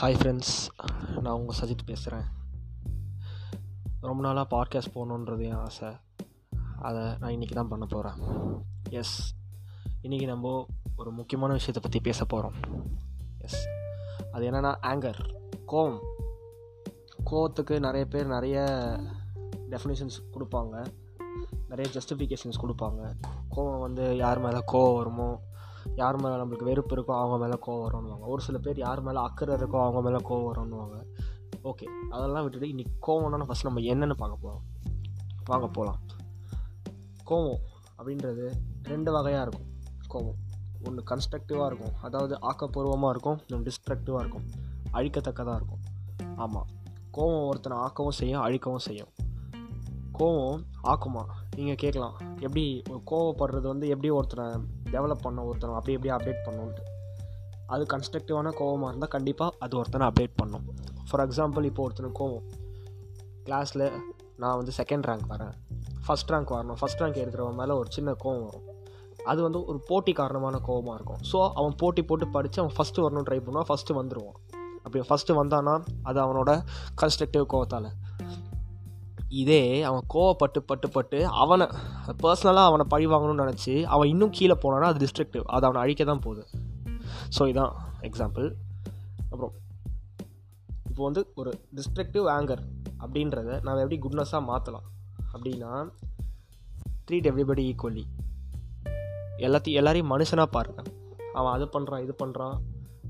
Hi friends நான் உங்கள் சஜித் பேசுகிறேன் ரொம்ப நாளாக பாட்காஸ்ட் போகணுன்றது என் ஆசை. அதை நான் இன்றைக்கி தான் பண்ண போகிறேன் எஸ் இன்றைக்கி நம்ம ஒரு முக்கியமான விஷயத்தை பற்றி பேச போகிறோம் எஸ் அது என்னென்னா ஆங்கர் கோவம். கோவத்துக்கு நிறைய பேர் நிறைய டெஃபினேஷன்ஸ் கொடுப்பாங்க. நிறைய ஜஸ்டிஃபிகேஷன்ஸ் கொடுப்பாங்க. கோவம் வந்து யார் மேலே கோவம் வருமோ யார் மேலே நம்மளுக்கு வெறுப்பு இருக்கோ அவங்க மேலே கோவம் வரும்னுவாங்க. ஒரு சில பேர் யார் மேலே அக்கறை இருக்கோ அவங்க மேலே கோவம் வரும்னுவாங்க. ஓகே அதெல்லாம் விட்டுட்டு இன்றைக்கி கோவம்னா ஃபஸ்ட் நம்ம என்னென்னு பார்க்க போகிறோம் வாங்க போகலாம் கோவம் அப்படின்றது ரெண்டு வகையாக இருக்கும். கோவம். ஒன்று கன்ஸ்ட்ரக்டிவாக இருக்கும். அதாவது ஆக்கப்பூர்வமாக இருக்கும். இன்னும் டிஸ்ட்ரக்டிவாக இருக்கும். அழிக்கத்தக்கதாக இருக்கும். ஆமாம் கோவம் ஒருத்தனை ஆக்கவும் செய்யும் அழிக்கவும் செய்யும். கோவம் ஆக்குமா? நீங்கள் கேட்கலாம் எப்படி ஒரு கோவப்படுறது வந்து எப்படி ஒருத்தனை டெவலப் பண்ண ஒருத்தனை அப்படி எப்படி அப்டேட் பண்ணுன்ட்டு அது கன்ஸ்ட்ரக்டிவான கோவமாக இருந்தால் கண்டிப்பாக அது ஒருத்தனை அப்டேட் பண்ணும். ஃபார் எக்ஸாம்பிள் இப்போ ஒருத்தனை கோவம். கிளாஸில் நான் வந்து செகண்ட் ரேங்க் வரேன். ஃபஸ்ட் ரேங்க் வரணும். ஃபஸ்ட் ரேங்க் எடுக்கிறவன் மேலே ஒரு சின்ன கோவம் வரும். அது வந்து ஒரு போட்டி காரணமான கோவமாக இருக்கும். ஸோ அவன் போட்டி போட்டு படித்து அவன் ஃபஸ்ட்டு வரணும் ட்ரை பண்ணுவான் ஃபஸ்ட்டு வந்துடுவான் அப்படி ஃபஸ்ட்டு வந்தானா அது அவனோட கன்ஸ்ட்ரக்டிவ் கோவத்தால். இதே அவன் கோவப்பட்டு பட்டு பட்டு அவனை பர்சனலாக அவனை பழி வாங்கணும்னு நினச்சி அவன் இன்னும் கீழே போனான்னா அது டிஸ்ட்ரக்டிவ் அது அவனை அழிக்க தான் போகுது. ஸோ இதான் எக்ஸாம்பிள் அப்புறம் இப்போ வந்து ஒரு டிஸ்ட்ரக்டிவ் ஆங்கர் அப்படின்றத நம்ம எப்படி குட்னஸாக மாற்றலாம் அப்படின்னா ட்ரீட் எவ்ரிபடி ஈக்குவலி எல்லாத்தையும் எல்லாரையும் மனுஷனாக பாருங்கள் அவன் அது பண்ணுறான் இது பண்ணுறான்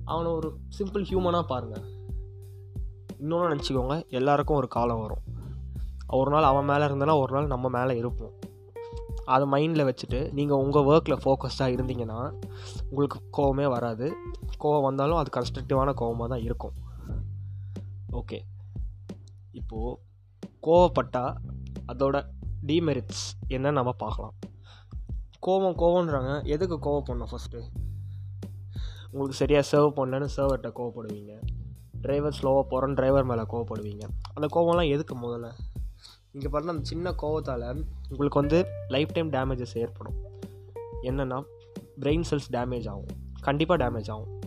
அவனை ஒரு சிம்பிள் ஹியூமனாக பாருங்கள் இன்னொன்று நினச்சிக்கோங்க எல்லாருக்கும் ஒரு காலம் வரும். ஒரு நாள் அவன் மேலே இருந்தனா ஒரு நாள் நம்ம மேலே இருப்போம். அதை மைண்டில் வச்சுட்டு நீங்கள் உங்கள் ஒர்க்கில் ஃபோக்கஸ்டாக இருந்தீங்கன்னா உங்களுக்கு கோவமே வராது. கோவம் வந்தாலும் அது கன்ஸ்ட்ரக்டிவான கோவமாக தான் இருக்கும். ஓகே இப்போது கோவப்பட்டால் அதோட டிமெரிட்ஸ் என்ன நம்ம பார்க்கலாம். கோவம் கோவன்றாங்க எதுக்கு கோவப்படணும் ஃபஸ்ட்டு உங்களுக்கு சரியாக சர்வ் பண்ணலன்னு சர்வர்கிட்ட கோவப்படுவீங்க. டிரைவர் ஸ்லோவாக போகிறோன்னு டிரைவர் மேலே கோவப்படுவீங்க. அந்த கோவம்லாம் எதுக்கு முதல்ல? இங்கே பாருங்கள் அந்த சின்ன கோவத்தால் உங்களுக்கு வந்து லைஃப் டைம் டேமேஜஸ் ஏற்படும். என்னென்னா பிரெயின் செல்ஸ் டேமேஜ் ஆகும். கண்டிப்பாக டேமேஜ் ஆகும்.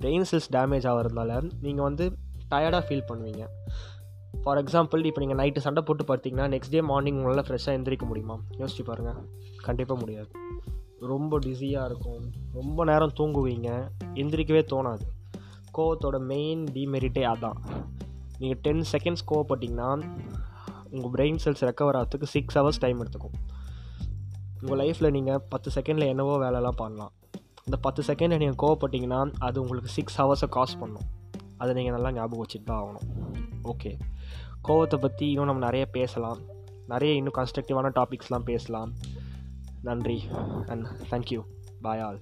பிரெயின் செல்ஸ் டேமேஜ் ஆகிறதுனால நீங்கள் வந்து டயர்டாக ஃபீல் பண்ணுவீங்க. ஃபார் எக்ஸாம்பிள் இப்போ நீங்கள் நைட்டு சண்டை போட்டு பார்த்தீங்கன்னா நெக்ஸ்ட் டே மார்னிங் உங்களால் ஃப்ரெஷ்ஷாக எந்திரிக்க முடியுமா? யோசிச்சு பாருங்கள் கண்டிப்பாக முடியாது. ரொம்ப டிஸியாக இருக்கும். ரொம்ப நேரம் தூங்குவீங்க. எந்திரிக்கவே தோணாது. கோவத்தோட மெயின் டிமெரிட்டே அதான். நீங்கள் டென் செகண்ட்ஸ் கோவப்பட்டிங்கன்னா உங்கள் பிரெயின் செல்ஸ் ரெக்கவர் ஆகிறதுக்கு சிக்ஸ் ஹவர்ஸ் டைம் எடுத்துக்கும். உங்கள் லைஃப்பில் நீங்கள் பத்து செகண்டில் என்னவோ வேலைலாம் பண்ணலாம். இந்த பத்து செகண்டில் நீங்கள் கோவப்பட்டிங்கன்னா அது உங்களுக்கு சிக்ஸ் ஹவர்ஸை காஸ்ட் பண்ணும். அதை நீங்கள் நல்லா ஞாபகம் வச்சுட்டு தான் ஆகணும். ஓகே கோவத்தை பற்றி இன்னும் நம்ம நிறைய பேசலாம். நிறைய இன்னும் கன்ஸ்ட்ரக்டிவான டாபிக்ஸ்லாம் பேசலாம். நன்றி. And thank you bye all